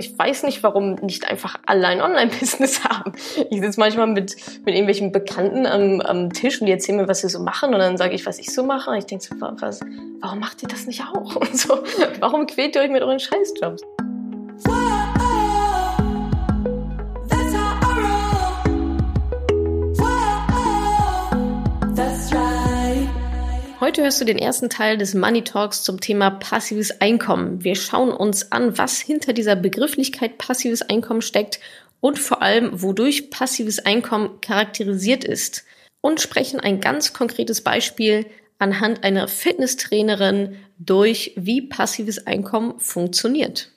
Ich weiß nicht, warum nicht einfach alle ein Online-Business haben. Ich sitze manchmal mit, mit irgendwelchen Bekannten am, am Tisch und die erzählen mir, was sie so machen und dann sage ich, was ich so mache. Und ich denke so, was, warum macht ihr das nicht auch? Und so, warum quält ihr euch mit euren Scheißjobs? Heute hörst du den ersten Teil des Money Talks zum Thema passives Einkommen. Wir schauen uns an, was hinter dieser Begrifflichkeit passives Einkommen steckt und vor allem, wodurch passives Einkommen charakterisiert ist und sprechen ein ganz konkretes Beispiel anhand einer Fitnesstrainerin durch, wie passives Einkommen funktioniert.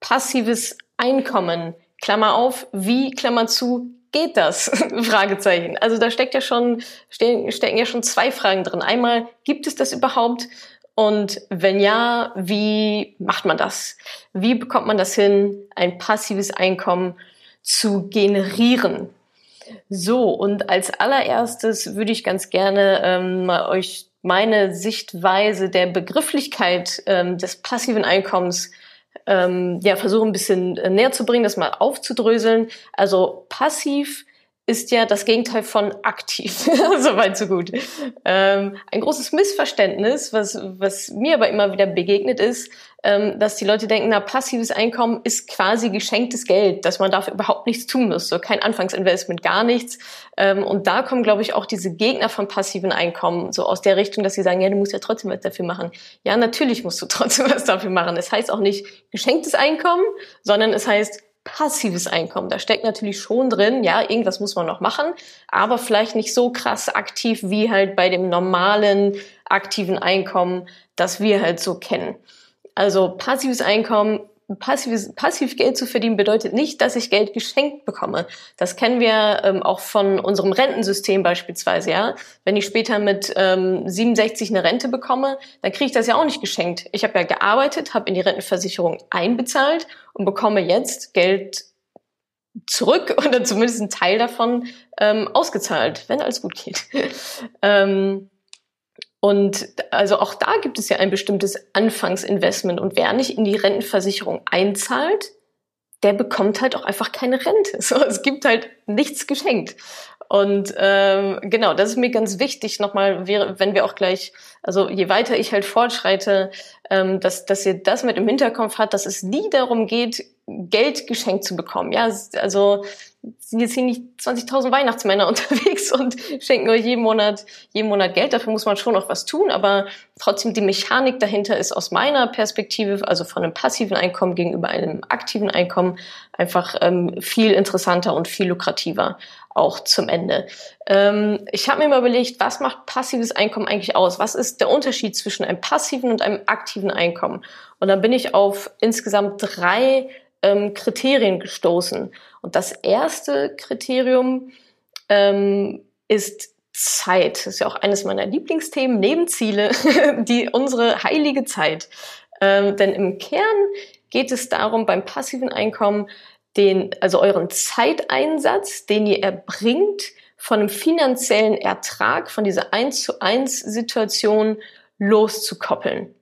Passives Einkommen, Klammer auf, wie, Klammer zu, geht das? Fragezeichen. Also da steckt ja schon, stecken ja schon zwei Fragen drin. Einmal, gibt es das überhaupt? Und wenn ja, wie macht man das? Wie bekommt man das hin, ein passives Einkommen zu generieren? So, und als allererstes würde ich ganz gerne ähm, mal euch meine Sichtweise der Begrifflichkeit ähm, des passiven Einkommens ähm, ja, versuche ein bisschen äh, näher zu bringen, das mal aufzudröseln. Also passiv ist ja das Gegenteil von aktiv. Soweit so gut. Ähm, ein großes Missverständnis, was, was mir aber immer wieder begegnet ist, ähm, dass die Leute denken, na, passives Einkommen ist quasi geschenktes Geld, dass man dafür überhaupt nichts tun muss, so kein Anfangsinvestment, gar nichts. Ähm, und da kommen, glaube ich, auch diese Gegner von passiven Einkommen so aus der Richtung, dass sie sagen, ja, du musst ja trotzdem was dafür machen. Ja, natürlich musst du trotzdem was dafür machen. Es heißt auch nicht geschenktes Einkommen, sondern es heißt passives Einkommen. Da steckt natürlich schon drin, ja, irgendwas muss man noch machen, aber vielleicht nicht so krass aktiv wie halt bei dem normalen aktiven Einkommen, das wir halt so kennen. Also passives Einkommen passives, passiv Geld zu verdienen bedeutet nicht, dass ich Geld geschenkt bekomme. Das kennen wir ähm, auch von unserem Rentensystem beispielsweise, ja. Wenn ich später mit ähm, 67 eine Rente bekomme, dann kriege ich das ja auch nicht geschenkt. Ich habe ja gearbeitet, habe in die Rentenversicherung einbezahlt und bekomme jetzt Geld zurück oder zumindest einen Teil davon ähm, ausgezahlt, wenn alles gut geht. ähm, und also auch da gibt es ja ein bestimmtes Anfangsinvestment. Und wer nicht in die Rentenversicherung einzahlt, der bekommt halt auch einfach keine Rente. So, es gibt halt nichts geschenkt. Und ähm, genau, das ist mir ganz wichtig nochmal, wenn wir auch gleich, also je weiter ich halt fortschreite, ähm, dass, dass ihr das mit im Hinterkopf hat, dass es nie darum geht, Geld geschenkt zu bekommen. Ja, also sind jetzt hier nicht 20.000 Weihnachtsmänner unterwegs und schenken euch jeden Monat, jeden Monat Geld. Dafür muss man schon noch was tun, aber trotzdem die Mechanik dahinter ist aus meiner Perspektive, also von einem passiven Einkommen gegenüber einem aktiven Einkommen, einfach ähm, viel interessanter und viel lukrativer auch zum Ende. Ähm, ich habe mir mal überlegt, was macht passives Einkommen eigentlich aus? Was ist der Unterschied zwischen einem passiven und einem aktiven Einkommen? Und dann bin ich auf insgesamt drei ähm, Kriterien gestoßen. Und das erste Kriterium ähm, ist Zeit. Das ist ja auch eines meiner Lieblingsthemen, neben Ziele, die unsere heilige Zeit. Ähm, denn im Kern geht es darum, beim passiven Einkommen den, also euren Zeiteinsatz, den ihr erbringt, von einem finanziellen Ertrag, von dieser 1 zu 1 Situation loszukoppeln.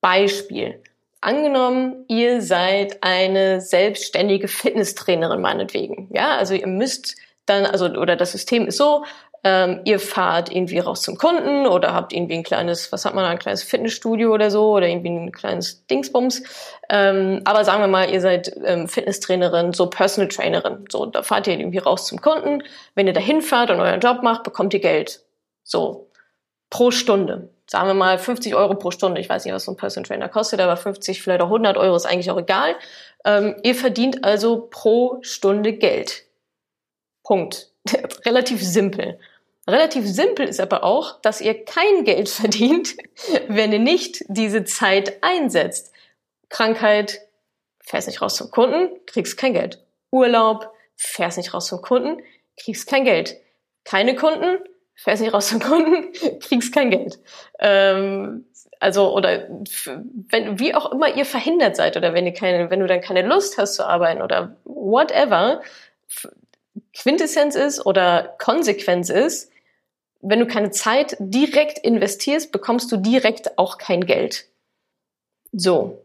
Beispiel. Angenommen, ihr seid eine selbstständige Fitnesstrainerin meinetwegen. Ja, also ihr müsst dann, also, oder das System ist so, ähm, ihr fahrt irgendwie raus zum Kunden oder habt irgendwie ein kleines, was hat man, ein kleines Fitnessstudio oder so oder irgendwie ein kleines Dingsbums. Ähm, aber sagen wir mal, ihr seid ähm, Fitnesstrainerin, so Personal Trainerin. So, da fahrt ihr irgendwie raus zum Kunden. Wenn ihr da hinfahrt und euren Job macht, bekommt ihr Geld. So, pro Stunde sagen wir mal 50 Euro pro Stunde. Ich weiß nicht, was so ein Personal Trainer kostet, aber 50, vielleicht auch 100 Euro ist eigentlich auch egal. Ähm, ihr verdient also pro Stunde Geld. Punkt. Relativ simpel. Relativ simpel ist aber auch, dass ihr kein Geld verdient, wenn ihr nicht diese Zeit einsetzt. Krankheit, fährst nicht raus zum Kunden, kriegst kein Geld. Urlaub, fährst nicht raus zum Kunden, kriegst kein Geld. Keine Kunden, fährst nicht raus zum Kunden, kriegst kein Geld. Ähm, also oder wenn wie auch immer ihr verhindert seid oder wenn ihr keine, wenn du dann keine Lust hast zu arbeiten oder whatever, Quintessenz ist oder Konsequenz ist, wenn du keine Zeit direkt investierst, bekommst du direkt auch kein Geld. So.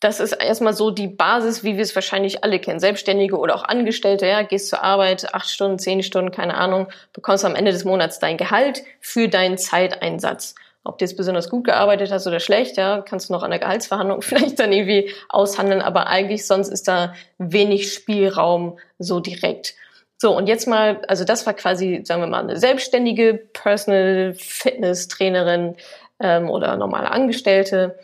Das ist erstmal so die Basis, wie wir es wahrscheinlich alle kennen. Selbstständige oder auch Angestellte, ja, gehst zur Arbeit, acht Stunden, zehn Stunden, keine Ahnung, bekommst am Ende des Monats dein Gehalt für deinen Zeiteinsatz. Ob du jetzt besonders gut gearbeitet hast oder schlecht, ja, kannst du noch an der Gehaltsverhandlung vielleicht dann irgendwie aushandeln, aber eigentlich sonst ist da wenig Spielraum so direkt. So, und jetzt mal, also das war quasi, sagen wir mal, eine selbstständige Personal Fitness Trainerin ähm, oder normale Angestellte.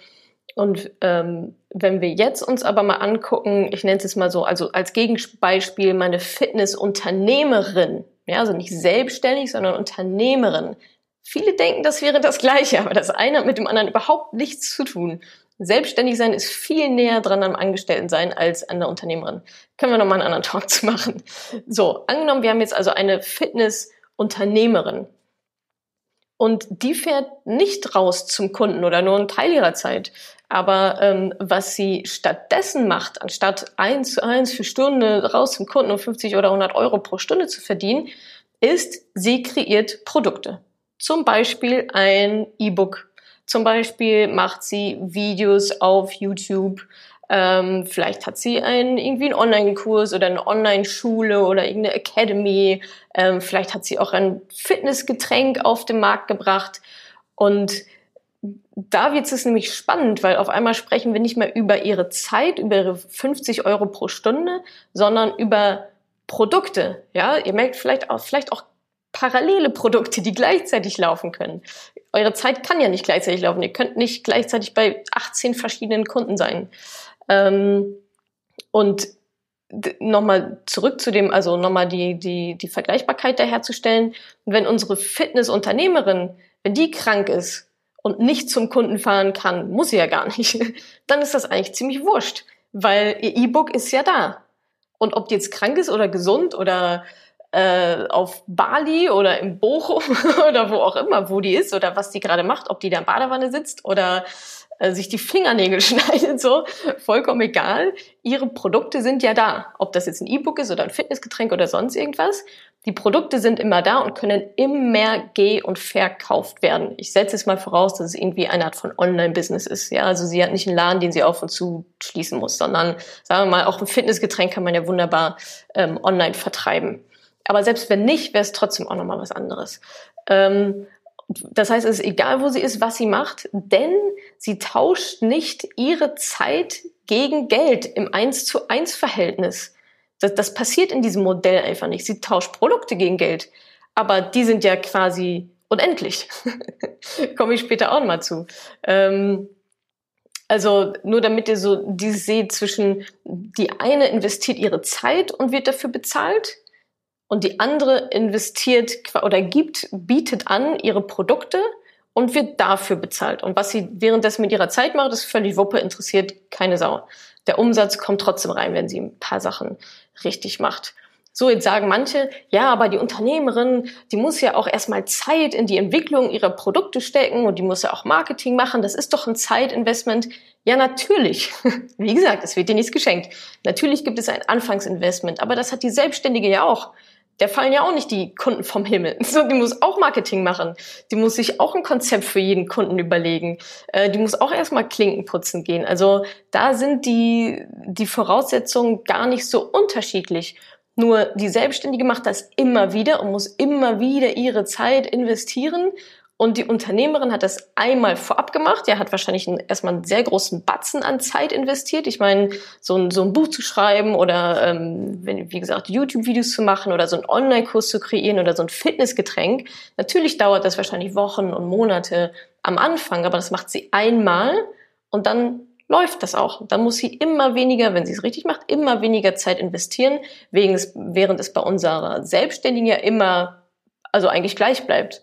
Und ähm, wenn wir jetzt uns aber mal angucken, ich nenne es jetzt mal so, also als Gegenbeispiel meine Fitnessunternehmerin, ja, also nicht selbstständig, sondern Unternehmerin. Viele denken, das wäre das Gleiche, aber das eine hat mit dem anderen überhaupt nichts zu tun. Selbstständig sein ist viel näher dran am Angestellten sein als an der Unternehmerin. Können wir nochmal einen anderen Talk zu machen. So, angenommen, wir haben jetzt also eine Fitnessunternehmerin und die fährt nicht raus zum Kunden oder nur einen Teil ihrer Zeit. Aber ähm, was sie stattdessen macht, anstatt eins zu eins für Stunde raus zum Kunden um 50 oder 100 Euro pro Stunde zu verdienen, ist, sie kreiert Produkte. Zum Beispiel ein E-Book. Zum Beispiel macht sie Videos auf YouTube. Ähm, vielleicht hat sie einen, irgendwie einen Online-Kurs oder eine Online-Schule oder irgendeine Academy. Ähm, vielleicht hat sie auch ein Fitnessgetränk auf den Markt gebracht. Und da wird es nämlich spannend, weil auf einmal sprechen wir nicht mehr über ihre Zeit, über ihre 50 Euro pro Stunde, sondern über Produkte. Ja, ihr merkt vielleicht auch, vielleicht auch parallele Produkte, die gleichzeitig laufen können. Eure Zeit kann ja nicht gleichzeitig laufen. Ihr könnt nicht gleichzeitig bei 18 verschiedenen Kunden sein. Ähm, und nochmal zurück zu dem, also nochmal die, die, die Vergleichbarkeit da herzustellen. Wenn unsere Fitnessunternehmerin, wenn die krank ist, und nicht zum Kunden fahren kann, muss sie ja gar nicht, dann ist das eigentlich ziemlich wurscht, weil ihr E-Book ist ja da. Und ob die jetzt krank ist oder gesund oder äh, auf Bali oder im Bochum oder wo auch immer, wo die ist oder was die gerade macht, ob die da in Badewanne sitzt oder äh, sich die Fingernägel schneidet, so, vollkommen egal. Ihre Produkte sind ja da. Ob das jetzt ein E-Book ist oder ein Fitnessgetränk oder sonst irgendwas. Die Produkte sind immer da und können immer geh- und verkauft werden. Ich setze es mal voraus, dass es irgendwie eine Art von Online-Business ist. Ja, also sie hat nicht einen Laden, den sie auf und zu schließen muss, sondern sagen wir mal, auch ein Fitnessgetränk kann man ja wunderbar ähm, online vertreiben. Aber selbst wenn nicht, wäre es trotzdem auch nochmal was anderes. Ähm, das heißt, es ist egal, wo sie ist, was sie macht, denn sie tauscht nicht ihre Zeit gegen Geld im 1 zu 1 Verhältnis. Das, das passiert in diesem Modell einfach nicht. Sie tauscht Produkte gegen Geld, aber die sind ja quasi unendlich. Komme ich später auch noch mal zu. Ähm, also nur damit ihr so dieses seht zwischen die eine investiert ihre Zeit und wird dafür bezahlt und die andere investiert oder gibt, bietet an ihre Produkte und wird dafür bezahlt. Und was sie währenddessen mit ihrer Zeit macht, ist völlig Wuppe, interessiert keine Sau. Der Umsatz kommt trotzdem rein, wenn sie ein paar Sachen richtig macht. So, jetzt sagen manche, ja, aber die Unternehmerin, die muss ja auch erstmal Zeit in die Entwicklung ihrer Produkte stecken und die muss ja auch Marketing machen. Das ist doch ein Zeitinvestment. Ja, natürlich. Wie gesagt, es wird dir nichts geschenkt. Natürlich gibt es ein Anfangsinvestment, aber das hat die Selbstständige ja auch der fallen ja auch nicht die Kunden vom Himmel. So, die muss auch Marketing machen. Die muss sich auch ein Konzept für jeden Kunden überlegen. Äh, die muss auch erstmal Klinken putzen gehen. Also da sind die, die Voraussetzungen gar nicht so unterschiedlich. Nur die Selbstständige macht das immer wieder und muss immer wieder ihre Zeit investieren und die Unternehmerin hat das einmal vorab gemacht. Er hat wahrscheinlich einen, erstmal einen sehr großen Batzen an Zeit investiert. Ich meine, so ein, so ein Buch zu schreiben oder, ähm, wenn, wie gesagt, YouTube-Videos zu machen oder so einen Online-Kurs zu kreieren oder so ein Fitnessgetränk. Natürlich dauert das wahrscheinlich Wochen und Monate am Anfang, aber das macht sie einmal und dann läuft das auch. Dann muss sie immer weniger, wenn sie es richtig macht, immer weniger Zeit investieren, während es bei unserer Selbstständigen ja immer, also eigentlich gleich bleibt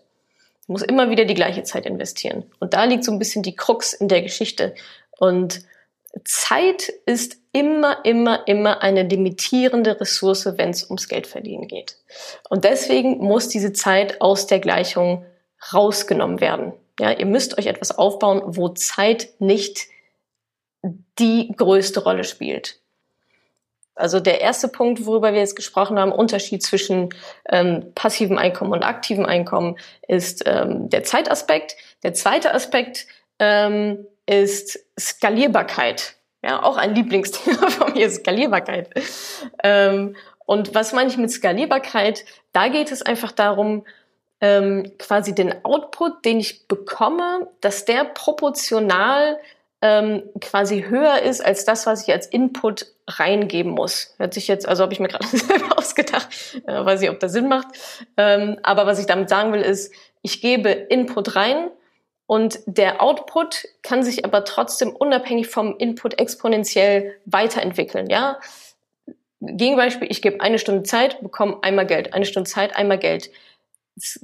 muss immer wieder die gleiche Zeit investieren. Und da liegt so ein bisschen die Krux in der Geschichte. Und Zeit ist immer, immer, immer eine limitierende Ressource, wenn es ums Geldverdienen geht. Und deswegen muss diese Zeit aus der Gleichung rausgenommen werden. Ja, ihr müsst euch etwas aufbauen, wo Zeit nicht die größte Rolle spielt. Also der erste Punkt, worüber wir jetzt gesprochen haben, Unterschied zwischen ähm, passivem Einkommen und aktivem Einkommen, ist ähm, der Zeitaspekt. Der zweite Aspekt ähm, ist Skalierbarkeit. Ja, auch ein Lieblingsthema von mir, Skalierbarkeit. Ähm, und was meine ich mit Skalierbarkeit? Da geht es einfach darum, ähm, quasi den Output, den ich bekomme, dass der proportional ähm, quasi höher ist als das, was ich als Input reingeben muss. Hört sich jetzt, also habe ich mir gerade selber ausgedacht, äh, weiß ich, ob das Sinn macht. Ähm, aber was ich damit sagen will, ist, ich gebe Input rein und der Output kann sich aber trotzdem unabhängig vom Input exponentiell weiterentwickeln. Ja, Gegenbeispiel: Ich gebe eine Stunde Zeit, bekomme einmal Geld, eine Stunde Zeit, einmal Geld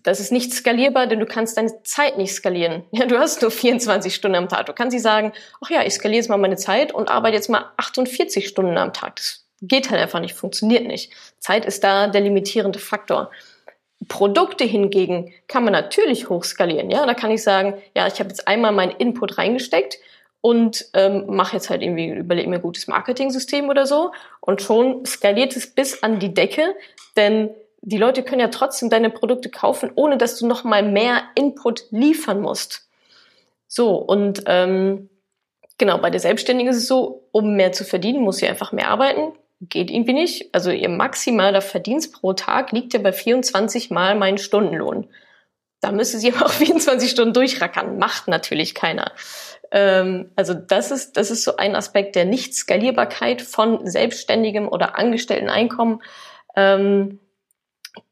das ist nicht skalierbar, denn du kannst deine Zeit nicht skalieren. Ja, du hast nur 24 Stunden am Tag. Du kannst nicht sagen, ach ja, ich skaliere jetzt mal meine Zeit und arbeite jetzt mal 48 Stunden am Tag. Das geht halt einfach nicht, funktioniert nicht. Zeit ist da der limitierende Faktor. Produkte hingegen kann man natürlich hochskalieren. Ja, da kann ich sagen, ja, ich habe jetzt einmal meinen Input reingesteckt und ähm, mache jetzt halt irgendwie überlege mir ein gutes Marketing-System oder so und schon skaliert es bis an die Decke, denn die Leute können ja trotzdem deine Produkte kaufen, ohne dass du noch mal mehr Input liefern musst. So, und ähm, genau, bei der Selbstständigen ist es so, um mehr zu verdienen, muss sie einfach mehr arbeiten. Geht irgendwie nicht. Also ihr maximaler Verdienst pro Tag liegt ja bei 24 mal meinen Stundenlohn. Da müsste sie aber auch 24 Stunden durchrackern. Macht natürlich keiner. Ähm, also das ist, das ist so ein Aspekt der Nicht-Skalierbarkeit von selbstständigem oder angestellten Einkommen. Ähm,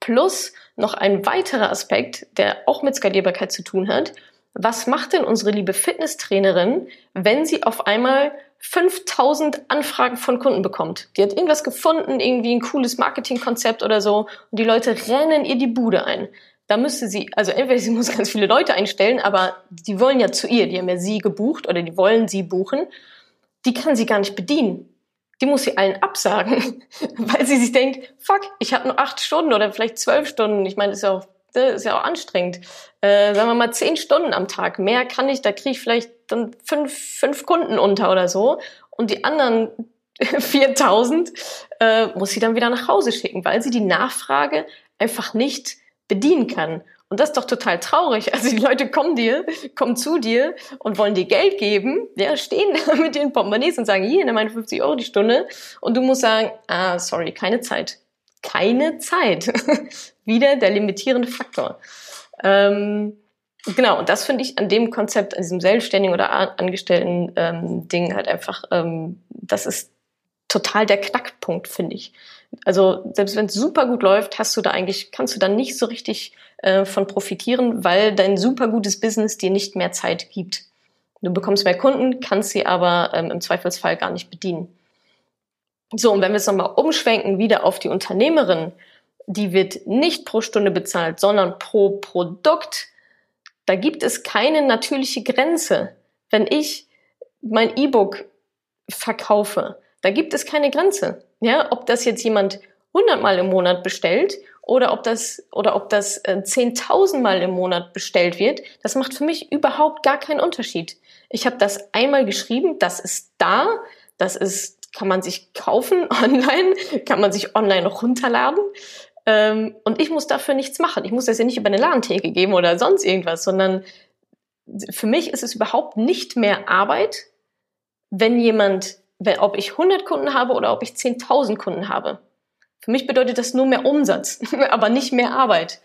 Plus noch ein weiterer Aspekt, der auch mit Skalierbarkeit zu tun hat. Was macht denn unsere liebe Fitnesstrainerin, wenn sie auf einmal 5000 Anfragen von Kunden bekommt? Die hat irgendwas gefunden, irgendwie ein cooles Marketingkonzept oder so und die Leute rennen ihr die Bude ein. Da müsste sie, also entweder sie muss ganz viele Leute einstellen, aber die wollen ja zu ihr, die haben ja sie gebucht oder die wollen sie buchen. Die kann sie gar nicht bedienen die muss sie allen absagen, weil sie sich denkt, fuck, ich habe nur acht Stunden oder vielleicht zwölf Stunden. Ich meine, das ist ja auch, das ist ja auch anstrengend. Äh, sagen wir mal zehn Stunden am Tag. Mehr kann ich, da kriege ich vielleicht dann fünf, fünf Kunden unter oder so. Und die anderen 4000 äh, muss sie dann wieder nach Hause schicken, weil sie die Nachfrage einfach nicht bedienen kann. Und das ist doch total traurig. Also die Leute kommen dir, kommen zu dir und wollen dir Geld geben, ja, stehen mit den Portemonnaies und sagen, hier, nimm meine 50 Euro die Stunde. Und du musst sagen, ah, sorry, keine Zeit. Keine Zeit. Wieder der limitierende Faktor. Ähm, genau, und das finde ich an dem Konzept, an diesem selbstständigen oder angestellten ähm, halt einfach, ähm, das ist total der Knackpunkt, finde ich. Also selbst wenn es super gut läuft, hast du da eigentlich, kannst du da nicht so richtig äh, von profitieren, weil dein super gutes Business dir nicht mehr Zeit gibt. Du bekommst mehr Kunden, kannst sie aber ähm, im Zweifelsfall gar nicht bedienen. So, und wenn wir es nochmal umschwenken, wieder auf die Unternehmerin, die wird nicht pro Stunde bezahlt, sondern pro Produkt. Da gibt es keine natürliche Grenze. Wenn ich mein E-Book verkaufe, da gibt es keine Grenze. Ja, ob das jetzt jemand 100 Mal im Monat bestellt oder ob das oder ob das äh, 10.000 Mal im Monat bestellt wird, das macht für mich überhaupt gar keinen Unterschied. Ich habe das einmal geschrieben, das ist da, das ist kann man sich kaufen online, kann man sich online runterladen. Ähm, und ich muss dafür nichts machen. Ich muss das ja nicht über eine Ladentheke geben oder sonst irgendwas, sondern für mich ist es überhaupt nicht mehr Arbeit, wenn jemand ob ich 100 Kunden habe oder ob ich 10.000 Kunden habe. Für mich bedeutet das nur mehr Umsatz, aber nicht mehr Arbeit.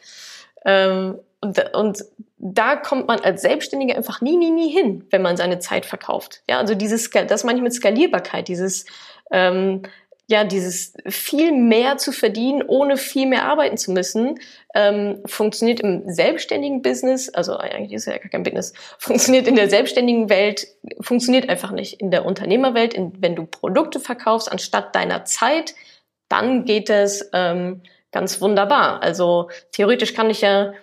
Ähm, und, und da kommt man als Selbstständiger einfach nie, nie, nie hin, wenn man seine Zeit verkauft. Ja, also dieses, das meine ich mit Skalierbarkeit, dieses, ähm, ja, dieses viel mehr zu verdienen, ohne viel mehr arbeiten zu müssen, ähm, funktioniert im selbstständigen Business, also eigentlich ist ja gar kein Business, funktioniert in der selbstständigen Welt, funktioniert einfach nicht. In der Unternehmerwelt, in, wenn du Produkte verkaufst anstatt deiner Zeit, dann geht es ähm, ganz wunderbar. Also theoretisch kann ich ja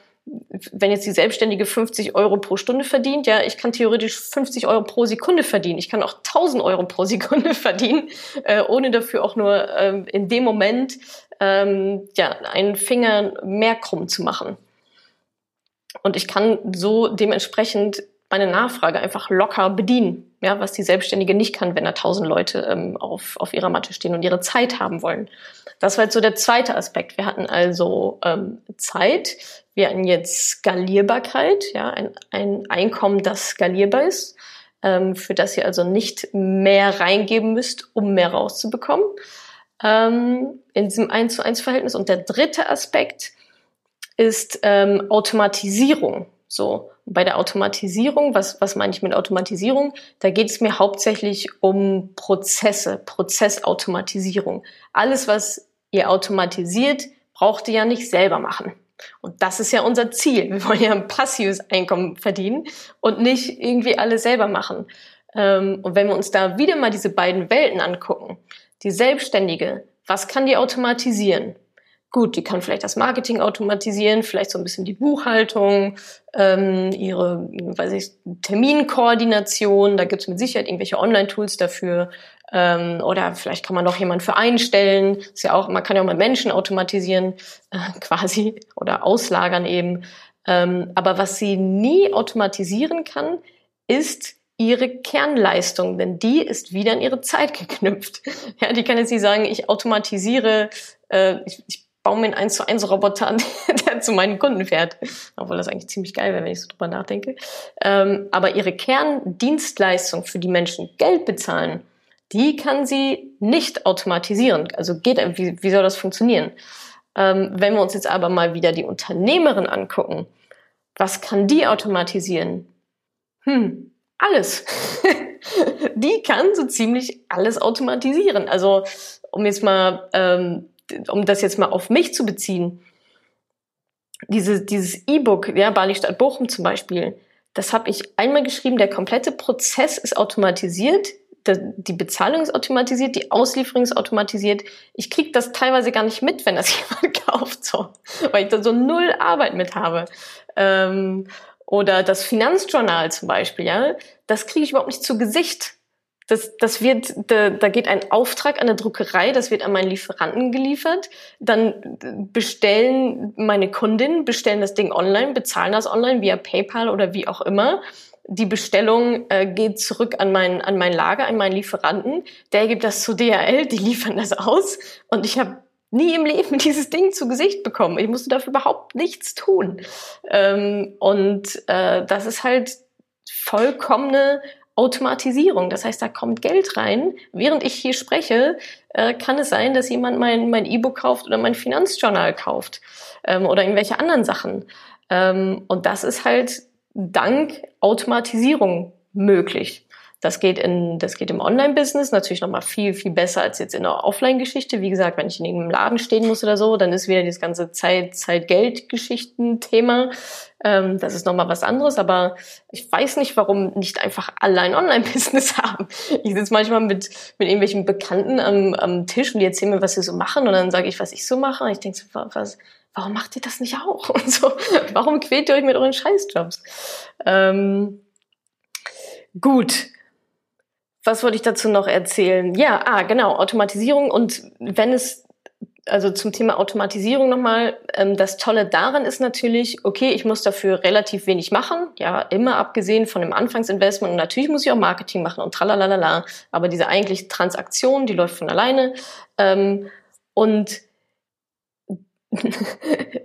wenn jetzt die Selbstständige 50 Euro pro Stunde verdient, ja, ich kann theoretisch 50 Euro pro Sekunde verdienen. Ich kann auch 1000 Euro pro Sekunde verdienen, äh, ohne dafür auch nur ähm, in dem Moment ähm, ja, einen Finger mehr krumm zu machen. Und ich kann so dementsprechend meine Nachfrage einfach locker bedienen, ja, was die Selbstständige nicht kann, wenn da tausend Leute ähm, auf, auf ihrer Matte stehen und ihre Zeit haben wollen. Das war jetzt so der zweite Aspekt. Wir hatten also ähm, Zeit, wir hatten jetzt Skalierbarkeit, ja, ein, ein Einkommen, das skalierbar ist. ähm, für das ihr also nicht mehr reingeben müsst, um mehr rauszubekommen ähm, in diesem 1 zu 1 Verhältnis. Und der dritte Aspekt ist ähm, Automatisierung. So, bei der Automatisierung, was, was meine ich mit Automatisierung? Da geht es mir hauptsächlich um Prozesse, Prozessautomatisierung. Alles, was ihr automatisiert, braucht ihr ja nicht selber machen. Und das ist ja unser Ziel. Wir wollen ja ein passives Einkommen verdienen und nicht irgendwie alles selber machen. Ähm, und wenn wir uns da wieder mal diese beiden Welten angucken, die Selbstständige, was kann die automatisieren? Gut, die kann vielleicht das Marketing automatisieren, vielleicht so ein bisschen die Buchhaltung, ähm, ihre, weiß ich, Terminkoordination. Da gibt es mit Sicherheit irgendwelche Online-Tools dafür. Ähm, oder vielleicht kann man noch jemanden für einstellen. Ist ja auch, man kann ja auch mal Menschen automatisieren, äh, quasi, oder auslagern eben. Ähm, aber was sie nie automatisieren kann, ist ihre Kernleistung, denn die ist wieder in ihre Zeit geknüpft. Ja, die kann jetzt nicht sagen, ich automatisiere, äh, ich, ich baue mir einen 1 zu 1 Roboter an, der zu meinen Kunden fährt. Obwohl das eigentlich ziemlich geil wäre, wenn ich so drüber nachdenke. Ähm, aber ihre Kerndienstleistung, für die Menschen Geld bezahlen, die kann sie nicht automatisieren. Also geht, wie, wie soll das funktionieren? Ähm, wenn wir uns jetzt aber mal wieder die Unternehmerin angucken, was kann die automatisieren? Hm, alles. die kann so ziemlich alles automatisieren. Also um jetzt mal, ähm, um das jetzt mal auf mich zu beziehen, diese, dieses E-Book, ja, Bali Stadt Bochum zum Beispiel, das habe ich einmal geschrieben, der komplette Prozess ist automatisiert, die Bezahlung ist automatisiert, die Auslieferung ist automatisiert. Ich kriege das teilweise gar nicht mit, wenn das jemand kauft, so, weil ich da so null Arbeit mit habe. Ähm, oder das Finanzjournal zum Beispiel, ja, das kriege ich überhaupt nicht zu Gesicht. Das, das wird, da, da geht ein Auftrag an der Druckerei, das wird an meinen Lieferanten geliefert. Dann bestellen meine Kundinnen, bestellen das Ding online, bezahlen das online via PayPal oder wie auch immer. Die Bestellung äh, geht zurück an mein, an mein Lager, an meinen Lieferanten. Der gibt das zu DHL, die liefern das aus. Und ich habe nie im Leben dieses Ding zu Gesicht bekommen. Ich musste dafür überhaupt nichts tun. Ähm, und äh, das ist halt vollkommene Automatisierung. Das heißt, da kommt Geld rein. Während ich hier spreche, äh, kann es sein, dass jemand mein mein E-Book kauft oder mein Finanzjournal kauft ähm, oder irgendwelche anderen Sachen. Ähm, und das ist halt dank Automatisierung möglich. Das geht in, das geht im Online-Business natürlich nochmal viel, viel besser als jetzt in der Offline-Geschichte. Wie gesagt, wenn ich in irgendeinem Laden stehen muss oder so, dann ist wieder das ganze Zeit, Zeit-Geld-Geschichten-Thema. Ähm, das ist nochmal was anderes, aber ich weiß nicht, warum nicht einfach alle ein Online-Business haben. Ich sitze manchmal mit, mit irgendwelchen Bekannten am, am Tisch und die erzählen mir, was sie so machen und dann sage ich, was ich so mache. Und ich denke so, was, warum macht ihr das nicht auch? Und so, warum quält ihr euch mit euren Scheißjobs? Ähm, gut, was wollte ich dazu noch erzählen? Ja, ah, genau, Automatisierung und wenn es also zum Thema Automatisierung nochmal, ähm, das Tolle daran ist natürlich, okay, ich muss dafür relativ wenig machen, ja, immer abgesehen von dem Anfangsinvestment und natürlich muss ich auch Marketing machen und tralalala, aber diese eigentliche Transaktion, die läuft von alleine ähm, und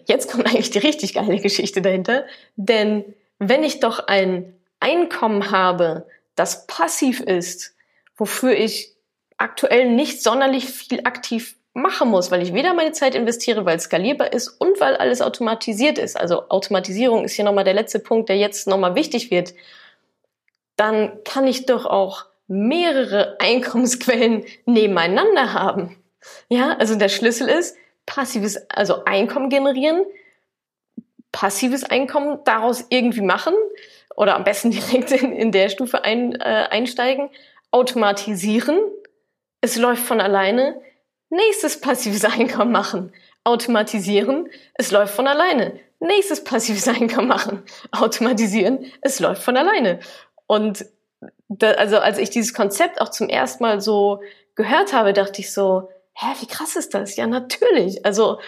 jetzt kommt eigentlich die richtig geile Geschichte dahinter, denn wenn ich doch ein Einkommen habe, das passiv ist, wofür ich aktuell nicht sonderlich viel aktiv machen muss, weil ich weder meine Zeit investiere, weil es skalierbar ist und weil alles automatisiert ist. Also Automatisierung ist hier nochmal der letzte Punkt, der jetzt nochmal wichtig wird. Dann kann ich doch auch mehrere Einkommensquellen nebeneinander haben. Ja, also der Schlüssel ist passives, also Einkommen generieren, passives Einkommen daraus irgendwie machen oder am besten direkt in, in der Stufe ein, äh, einsteigen, automatisieren, es läuft von alleine, nächstes passives Einkommen machen, automatisieren, es läuft von alleine, nächstes passives Einkommen machen, automatisieren, es läuft von alleine. Und da, also als ich dieses Konzept auch zum ersten Mal so gehört habe, dachte ich so, hä, wie krass ist das? Ja, natürlich. Also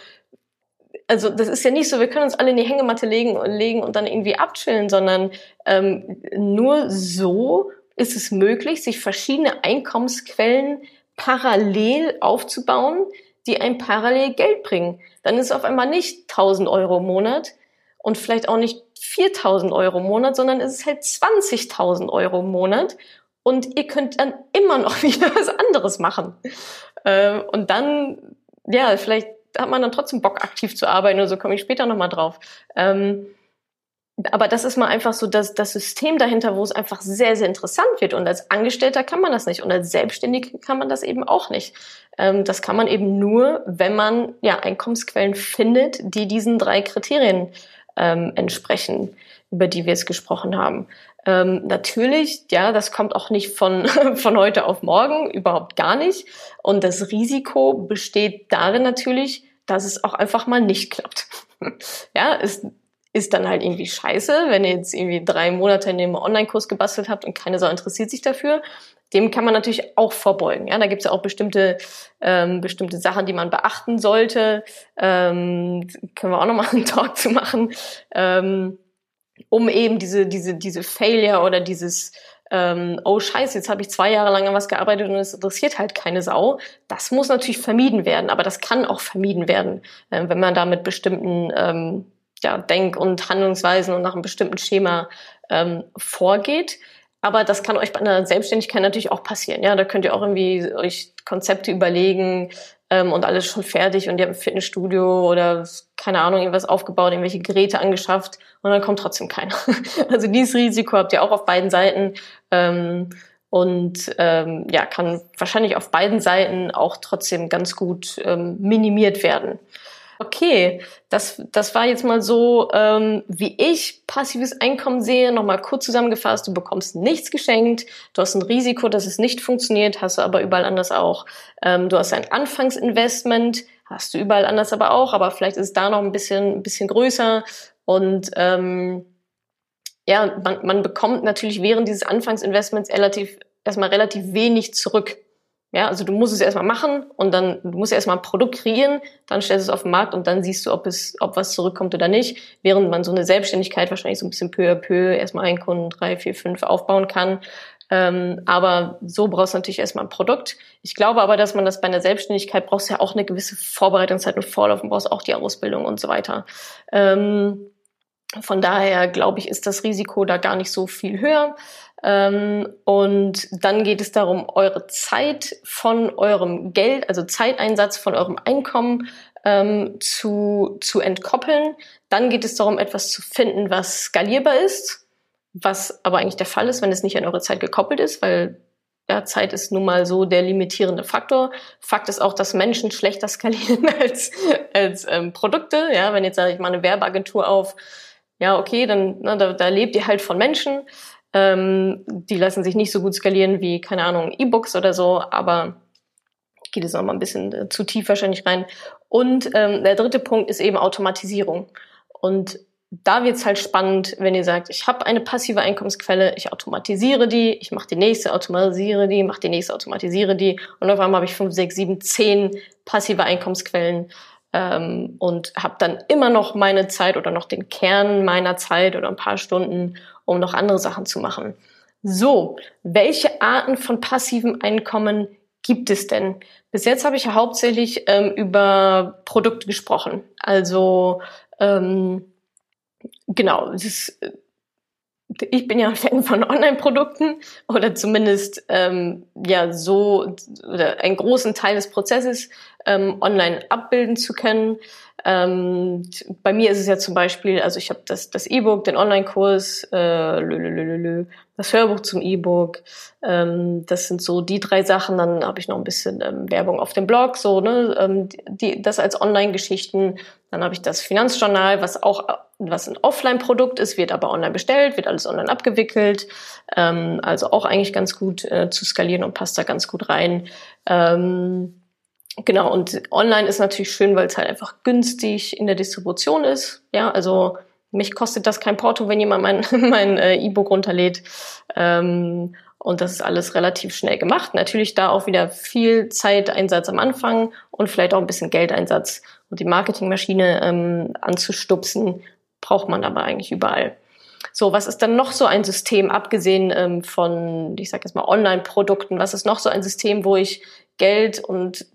also das ist ja nicht so, wir können uns alle in die Hängematte legen und legen und dann irgendwie abchillen, sondern ähm, nur so ist es möglich, sich verschiedene Einkommensquellen parallel aufzubauen, die ein parallel Geld bringen. Dann ist es auf einmal nicht 1000 Euro im Monat und vielleicht auch nicht 4000 Euro im Monat, sondern es ist halt 20.000 Euro im Monat und ihr könnt dann immer noch wieder was anderes machen. Ähm, und dann, ja, vielleicht hat man dann trotzdem Bock, aktiv zu arbeiten und so komme ich später nochmal drauf. Ähm, aber das ist mal einfach so das, das System dahinter, wo es einfach sehr, sehr interessant wird. Und als Angestellter kann man das nicht. Und als Selbstständiger kann man das eben auch nicht. Ähm, das kann man eben nur, wenn man ja Einkommensquellen findet, die diesen drei Kriterien ähm, entsprechen, über die wir jetzt gesprochen haben. Ähm, natürlich, ja, das kommt auch nicht von, von heute auf morgen, überhaupt gar nicht. Und das Risiko besteht darin natürlich, dass es auch einfach mal nicht klappt. ja, ist ist dann halt irgendwie scheiße, wenn ihr jetzt irgendwie drei Monate in dem Online-Kurs gebastelt habt und keine Sau interessiert sich dafür. Dem kann man natürlich auch vorbeugen. Ja, da gibt es ja auch bestimmte ähm, bestimmte Sachen, die man beachten sollte. Ähm, können wir auch nochmal einen Talk zu machen, ähm, um eben diese diese diese Failure oder dieses ähm, oh scheiße, jetzt habe ich zwei Jahre lang an was gearbeitet und es interessiert halt keine Sau. Das muss natürlich vermieden werden, aber das kann auch vermieden werden, äh, wenn man da mit bestimmten ähm, ja, Denk- und Handlungsweisen und nach einem bestimmten Schema ähm, vorgeht. Aber das kann euch bei einer Selbstständigkeit natürlich auch passieren. Ja, da könnt ihr auch irgendwie euch Konzepte überlegen ähm, und alles schon fertig und ihr habt ein Fitnessstudio oder keine Ahnung, irgendwas aufgebaut, irgendwelche Geräte angeschafft und dann kommt trotzdem keiner. Also dieses Risiko habt ihr auch auf beiden Seiten. Ähm, und ähm, ja, kann wahrscheinlich auf beiden Seiten auch trotzdem ganz gut ähm, minimiert werden. Okay, das, das war jetzt mal so, ähm, wie ich passives Einkommen sehe. Nochmal kurz zusammengefasst, du bekommst nichts geschenkt, du hast ein Risiko, dass es nicht funktioniert, hast du aber überall anders auch. Ähm, du hast ein Anfangsinvestment, hast du überall anders aber auch, aber vielleicht ist es da noch ein bisschen, ein bisschen größer. Und ähm, ja, man, man bekommt natürlich während dieses Anfangsinvestments relativ, erstmal relativ wenig zurück. Ja, also du musst es erstmal machen und dann du musst erstmal ein Produkt kreieren, dann stellst du es auf den Markt und dann siehst du, ob es, ob was zurückkommt oder nicht. Während man so eine Selbstständigkeit wahrscheinlich so ein bisschen peu à peu erstmal einen Kunden, drei, vier, fünf aufbauen kann. Ähm, aber so brauchst du natürlich erstmal ein Produkt. Ich glaube aber, dass man das bei einer Selbstständigkeit brauchst ja auch eine gewisse Vorbereitungszeit und Vorlauf und brauchst auch die Ausbildung und so weiter. Ähm, von daher glaube ich, ist das Risiko da gar nicht so viel höher. Ähm, und dann geht es darum, eure Zeit von eurem Geld, also Zeiteinsatz von eurem Einkommen ähm, zu, zu entkoppeln. Dann geht es darum, etwas zu finden, was skalierbar ist, was aber eigentlich der Fall ist, wenn es nicht an eure Zeit gekoppelt ist, weil ja, Zeit ist nun mal so der limitierende Faktor. Fakt ist auch, dass Menschen schlechter skalieren als, als ähm, Produkte. Ja, wenn jetzt sage ich mal eine Werbeagentur auf, ja, okay, dann na, da, da lebt ihr halt von Menschen. Ähm, die lassen sich nicht so gut skalieren wie, keine Ahnung, E-Books oder so, aber geht es noch mal ein bisschen äh, zu tief wahrscheinlich rein. Und ähm, der dritte Punkt ist eben Automatisierung. Und da wird's halt spannend, wenn ihr sagt, ich habe eine passive Einkommensquelle, ich automatisiere die, ich mache die nächste, automatisiere die, mache die nächste, automatisiere die und auf einmal habe ich fünf, sechs, sieben, zehn passive Einkommensquellen ähm, und habe dann immer noch meine Zeit oder noch den Kern meiner Zeit oder ein paar Stunden, um noch andere Sachen zu machen. So, welche Arten von passivem Einkommen gibt es denn? Bis jetzt habe ich ja hauptsächlich ähm, über Produkte gesprochen. Also ähm, genau, ist, ich bin ja Fan von Online-Produkten oder zumindest ähm, ja so oder einen großen Teil des Prozesses ähm, online abbilden zu können. Ähm, bei mir ist es ja zum Beispiel, also ich habe das das E-Book, den Online-Kurs, äh, das Hörbuch zum E-Book. Ähm, das sind so die drei Sachen. Dann habe ich noch ein bisschen ähm, Werbung auf dem Blog, so ne, ähm, die, das als Online-Geschichten. Dann habe ich das Finanzjournal, was auch was ein Offline-Produkt ist, wird aber online bestellt, wird alles online abgewickelt. Ähm, also auch eigentlich ganz gut äh, zu skalieren und passt da ganz gut rein. Ähm, Genau, und online ist natürlich schön, weil es halt einfach günstig in der Distribution ist. Ja, also mich kostet das kein Porto, wenn jemand mein, mein äh, E-Book runterlädt. Ähm, und das ist alles relativ schnell gemacht. Natürlich da auch wieder viel Zeiteinsatz am Anfang und vielleicht auch ein bisschen Geldeinsatz. Und die Marketingmaschine ähm, anzustupsen, braucht man aber eigentlich überall. So, was ist dann noch so ein System, abgesehen ähm, von, ich sage jetzt mal, Online-Produkten, was ist noch so ein System, wo ich Geld und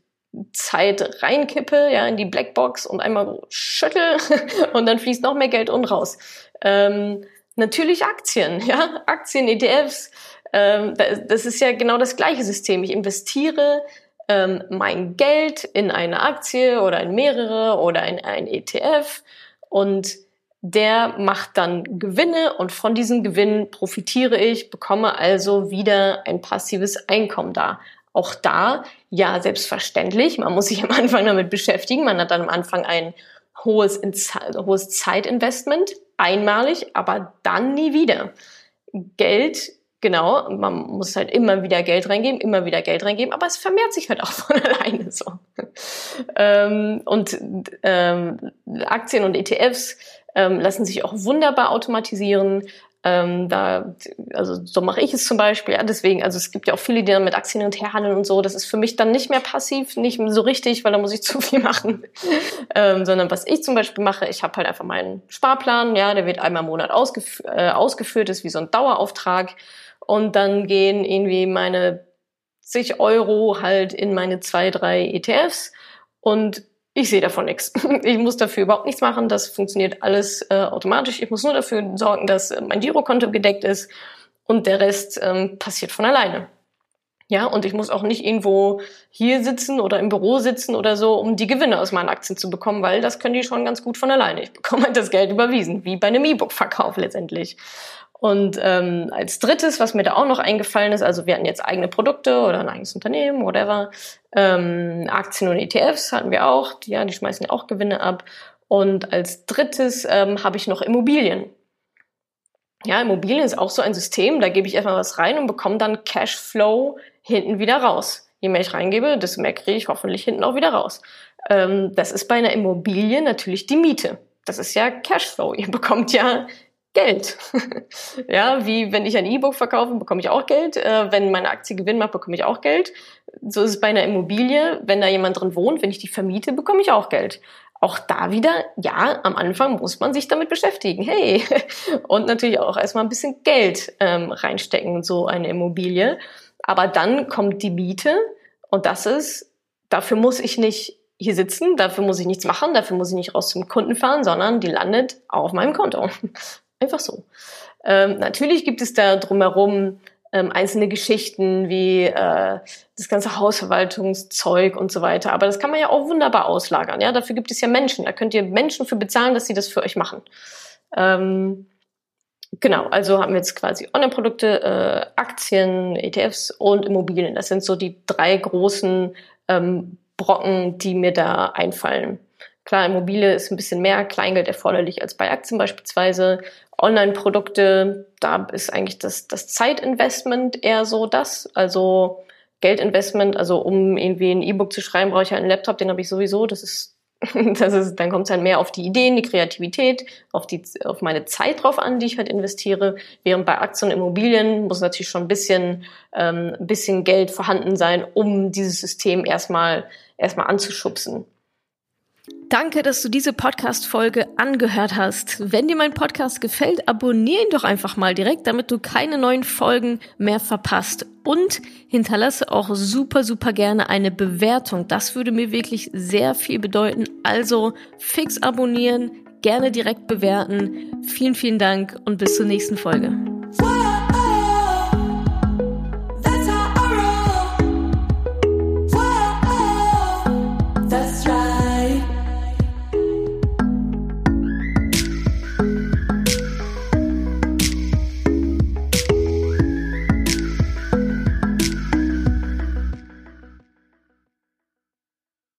Zeit reinkippe, ja, in die Blackbox und einmal schüttel und dann fließt noch mehr Geld und raus. Ähm, natürlich Aktien, ja, Aktien, ETFs, ähm, das ist ja genau das gleiche System. Ich investiere ähm, mein Geld in eine Aktie oder in mehrere oder in ein ETF und der macht dann Gewinne und von diesen Gewinnen profitiere ich, bekomme also wieder ein passives Einkommen da. Auch da, ja, selbstverständlich, man muss sich am Anfang damit beschäftigen. Man hat dann am Anfang ein hohes, hohes Zeitinvestment, einmalig, aber dann nie wieder. Geld Genau, man muss halt immer wieder Geld reingeben, immer wieder Geld reingeben, aber es vermehrt sich halt auch von alleine so. ähm, und ähm, Aktien und ETFs ähm, lassen sich auch wunderbar automatisieren. Ähm, da, also so mache ich es zum Beispiel. Ja, deswegen, also es gibt ja auch viele, die dann mit Aktien und her handeln und so. Das ist für mich dann nicht mehr passiv, nicht so richtig, weil da muss ich zu viel machen. ähm, sondern was ich zum Beispiel mache, ich habe halt einfach meinen Sparplan. Ja, der wird einmal im Monat ausgef äh, ausgeführt, ist wie so ein Dauerauftrag. Und dann gehen irgendwie meine zig Euro halt in meine zwei, drei ETFs und ich sehe davon nichts. Ich muss dafür überhaupt nichts machen. Das funktioniert alles äh, automatisch. Ich muss nur dafür sorgen, dass äh, mein Girokonto gedeckt ist und der Rest ähm, passiert von alleine. Ja, und ich muss auch nicht irgendwo hier sitzen oder im Büro sitzen oder so, um die Gewinne aus meinen Aktien zu bekommen, weil das können die schon ganz gut von alleine. Ich bekomme halt das Geld überwiesen, wie bei einem E-Book-Verkauf letztendlich. Und ähm, als drittes, was mir da auch noch eingefallen ist, also wir hatten jetzt eigene Produkte oder ein eigenes Unternehmen, whatever. Ähm, Aktien und ETFs hatten wir auch, die, ja, die schmeißen ja auch Gewinne ab. Und als drittes ähm, habe ich noch Immobilien. Ja, Immobilien ist auch so ein System, da gebe ich erstmal was rein und bekomme dann Cashflow hinten wieder raus. Je mehr ich reingebe, desto mehr kriege ich hoffentlich hinten auch wieder raus. Ähm, das ist bei einer Immobilie natürlich die Miete. Das ist ja Cashflow. Ihr bekommt ja Geld. ja, wie wenn ich ein E-Book verkaufe, bekomme ich auch Geld. Äh, wenn meine Aktie Gewinn macht, bekomme ich auch Geld. So ist es bei einer Immobilie. Wenn da jemand drin wohnt, wenn ich die vermiete, bekomme ich auch Geld. Auch da wieder, ja, am Anfang muss man sich damit beschäftigen. Hey. Und natürlich auch erstmal ein bisschen Geld ähm, reinstecken, so eine Immobilie. Aber dann kommt die Miete und das ist, dafür muss ich nicht hier sitzen, dafür muss ich nichts machen, dafür muss ich nicht raus zum Kunden fahren, sondern die landet auf meinem Konto. Einfach so. Ähm, natürlich gibt es da drumherum ähm, einzelne Geschichten wie äh, das ganze Hausverwaltungszeug und so weiter. Aber das kann man ja auch wunderbar auslagern. Ja, dafür gibt es ja Menschen. Da könnt ihr Menschen für bezahlen, dass sie das für euch machen. Ähm, genau. Also haben wir jetzt quasi Online-Produkte, äh, Aktien, ETFs und Immobilien. Das sind so die drei großen ähm, Brocken, die mir da einfallen. Klar, Immobilie ist ein bisschen mehr Kleingeld erforderlich als bei Aktien beispielsweise. Online-Produkte, da ist eigentlich das, das Zeitinvestment eher so das. Also Geldinvestment, also um irgendwie ein E-Book zu schreiben, brauche ich halt einen Laptop, den habe ich sowieso. Das ist, das ist, dann kommt es halt mehr auf die Ideen, die Kreativität, auf die, auf meine Zeit drauf an, die ich halt investiere. Während bei Aktien und Immobilien muss natürlich schon ein bisschen, ähm, ein bisschen Geld vorhanden sein, um dieses System erstmal, erstmal anzuschubsen. Danke, dass du diese Podcast-Folge angehört hast. Wenn dir mein Podcast gefällt, abonniere ihn doch einfach mal direkt, damit du keine neuen Folgen mehr verpasst. Und hinterlasse auch super, super gerne eine Bewertung. Das würde mir wirklich sehr viel bedeuten. Also fix abonnieren, gerne direkt bewerten. Vielen, vielen Dank und bis zur nächsten Folge.